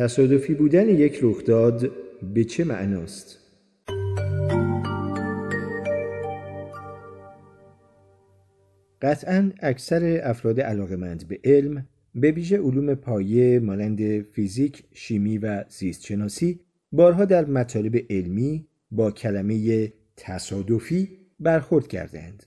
تصادفی بودن یک رخداد به چه معناست؟ قطعا اکثر افراد علاقمند به علم به ویژه علوم پایه مانند فیزیک، شیمی و زیستشناسی بارها در مطالب علمی با کلمه تصادفی برخورد کردند.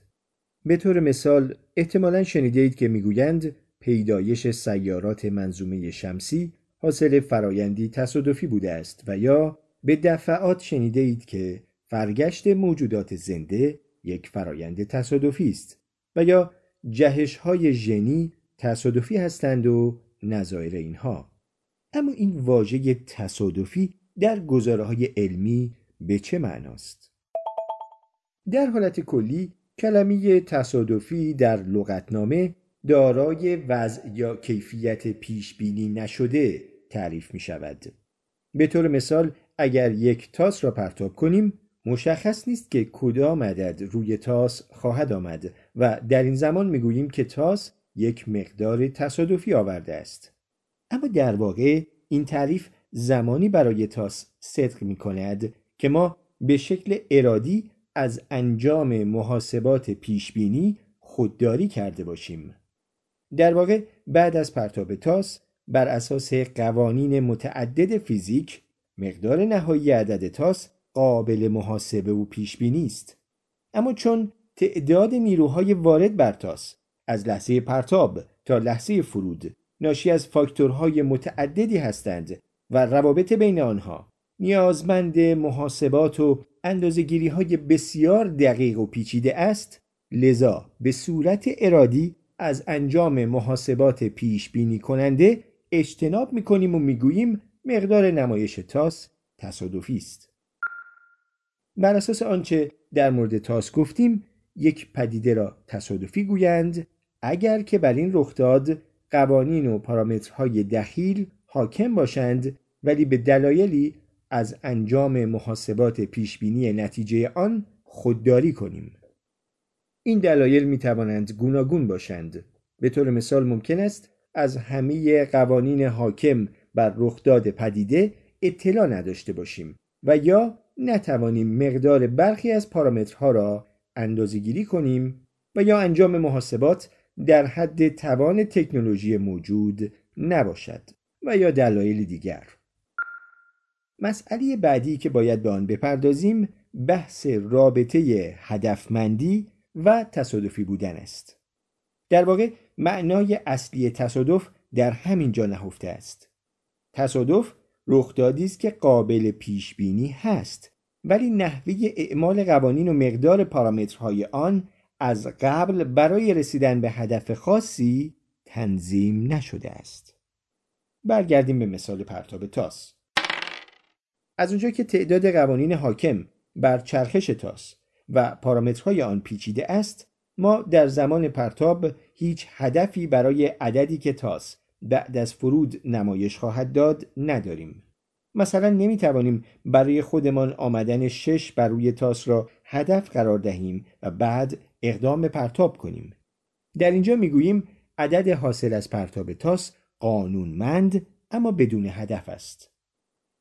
به طور مثال احتمالا شنیده که می‌گویند پیدایش سیارات منظومه شمسی حاصل فرایندی تصادفی بوده است و یا به دفعات شنیده اید که فرگشت موجودات زنده یک فرایند تصادفی است و یا جهش های ژنی تصادفی هستند و نظایر اینها اما این واژه تصادفی در گزاره های علمی به چه معناست؟ در حالت کلی کلمه تصادفی در لغتنامه دارای وضع یا کیفیت پیش بینی نشده تعریف می شود. به طور مثال اگر یک تاس را پرتاب کنیم مشخص نیست که کدام عدد روی تاس خواهد آمد و در این زمان می‌گوییم که تاس یک مقدار تصادفی آورده است. اما در واقع این تعریف زمانی برای تاس صدق می کند که ما به شکل ارادی از انجام محاسبات پیشبینی خودداری کرده باشیم. در واقع بعد از پرتاب تاس بر اساس قوانین متعدد فیزیک مقدار نهایی عدد تاس قابل محاسبه و پیشبینی است. اما چون تعداد نیروهای وارد بر تاس از لحظه پرتاب تا لحظه فرود ناشی از فاکتورهای متعددی هستند و روابط بین آنها نیازمند محاسبات و اندازگیری های بسیار دقیق و پیچیده است لذا به صورت ارادی از انجام محاسبات پیش بینی کننده اجتناب می‌کنیم و می‌گوییم مقدار نمایش تاس تصادفی است. بر اساس آنچه در مورد تاس گفتیم یک پدیده را تصادفی گویند اگر که بر این رخداد قوانین و پارامترهای دخیل حاکم باشند ولی به دلایلی از انجام محاسبات پیشبینی نتیجه آن خودداری کنیم. این دلایل می توانند گوناگون باشند. به طور مثال ممکن است از همه قوانین حاکم بر رخداد پدیده اطلاع نداشته باشیم و یا نتوانیم مقدار برخی از پارامترها را اندازهگیری کنیم و یا انجام محاسبات در حد توان تکنولوژی موجود نباشد و یا دلایل دیگر. مسئله بعدی که باید به آن بپردازیم بحث رابطه هدفمندی و تصادفی بودن است. در واقع معنای اصلی تصادف در همین جا نهفته است. تصادف رخدادی است که قابل پیش بینی هست ولی نحوه اعمال قوانین و مقدار پارامترهای آن از قبل برای رسیدن به هدف خاصی تنظیم نشده است. برگردیم به مثال پرتاب تاس. از اونجا که تعداد قوانین حاکم بر چرخش تاس و پارامترهای آن پیچیده است ما در زمان پرتاب هیچ هدفی برای عددی که تاس بعد از فرود نمایش خواهد داد نداریم. مثلا نمی توانیم برای خودمان آمدن شش بر روی تاس را هدف قرار دهیم و بعد اقدام پرتاب کنیم. در اینجا می گوییم عدد حاصل از پرتاب تاس قانونمند اما بدون هدف است.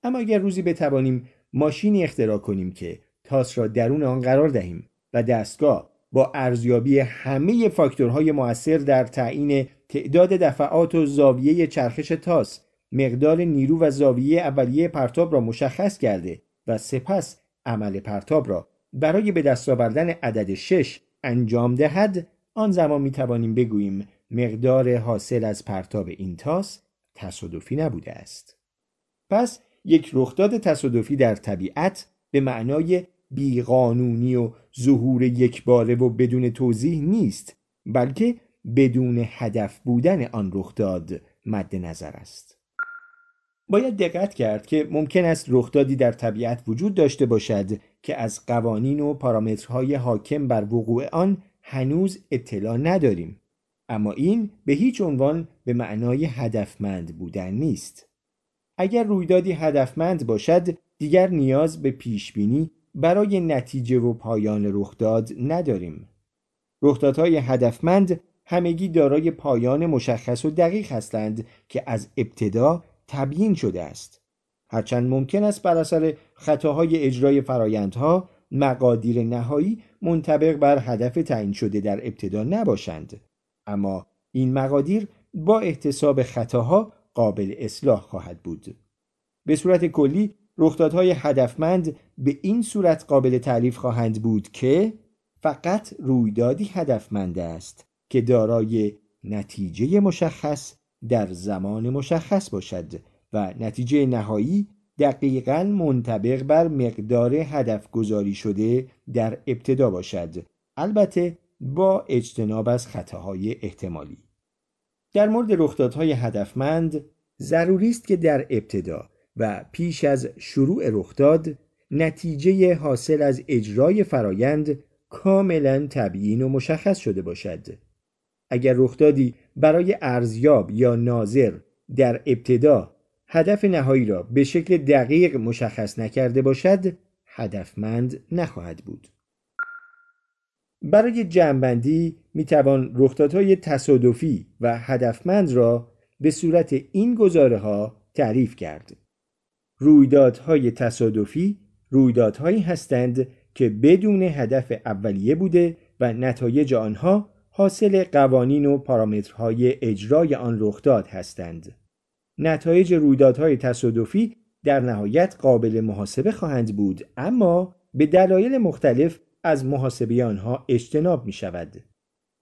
اما اگر روزی بتوانیم ماشینی اختراع کنیم که تاس را درون آن قرار دهیم و دستگاه با ارزیابی همه فاکتورهای مؤثر در تعیین تعداد دفعات و زاویه چرخش تاس مقدار نیرو و زاویه اولیه پرتاب را مشخص کرده و سپس عمل پرتاب را. برای به دست آوردن عدد 6 انجام دهد آن زمان می توانیم بگوییم مقدار حاصل از پرتاب این تاس تصادفی نبوده است. پس یک رخداد تصادفی در طبیعت به معنای بیقانونی و ظهور یکباره و بدون توضیح نیست بلکه بدون هدف بودن آن رخداد مد نظر است. باید دقت کرد که ممکن است رخدادی در طبیعت وجود داشته باشد که از قوانین و پارامترهای حاکم بر وقوع آن هنوز اطلاع نداریم. اما این به هیچ عنوان به معنای هدفمند بودن نیست. اگر رویدادی هدفمند باشد دیگر نیاز به پیشبینی برای نتیجه و پایان رخداد نداریم. رخدادهای هدفمند همگی دارای پایان مشخص و دقیق هستند که از ابتدا تبیین شده است. هرچند ممکن است بر اثر خطاهای اجرای فرایندها مقادیر نهایی منطبق بر هدف تعیین شده در ابتدا نباشند. اما این مقادیر با احتساب خطاها قابل اصلاح خواهد بود. به صورت کلی رخدادهای هدفمند به این صورت قابل تعریف خواهند بود که فقط رویدادی هدفمند است که دارای نتیجه مشخص در زمان مشخص باشد و نتیجه نهایی دقیقا منطبق بر مقدار هدف گذاری شده در ابتدا باشد. البته با اجتناب از خطاهای احتمالی. در مورد رخدادهای هدفمند ضروری است که در ابتدا و پیش از شروع رخداد نتیجه حاصل از اجرای فرایند کاملا تبیین و مشخص شده باشد. اگر رخدادی برای ارزیاب یا ناظر در ابتدا هدف نهایی را به شکل دقیق مشخص نکرده باشد هدفمند نخواهد بود. برای جمعبندی می‌توان رخدادهای تصادفی و هدفمند را به صورت این گزاره ها تعریف کرد. رویدادهای تصادفی رویدادهایی هستند که بدون هدف اولیه بوده و نتایج آنها حاصل قوانین و پارامترهای اجرای آن رخداد هستند. نتایج رویدادهای تصادفی در نهایت قابل محاسبه خواهند بود اما به دلایل مختلف از محاسبه آنها اجتناب می شود.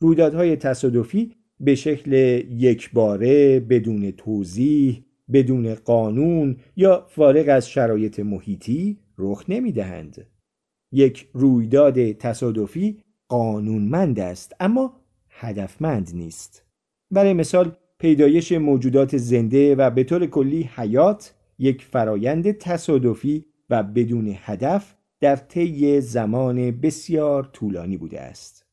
رویدادهای تصادفی به شکل یکباره بدون توضیح بدون قانون یا فارغ از شرایط محیطی رخ نمی دهند. یک رویداد تصادفی قانونمند است اما هدفمند نیست. برای مثال پیدایش موجودات زنده و به طور کلی حیات یک فرایند تصادفی و بدون هدف در طی زمان بسیار طولانی بوده است.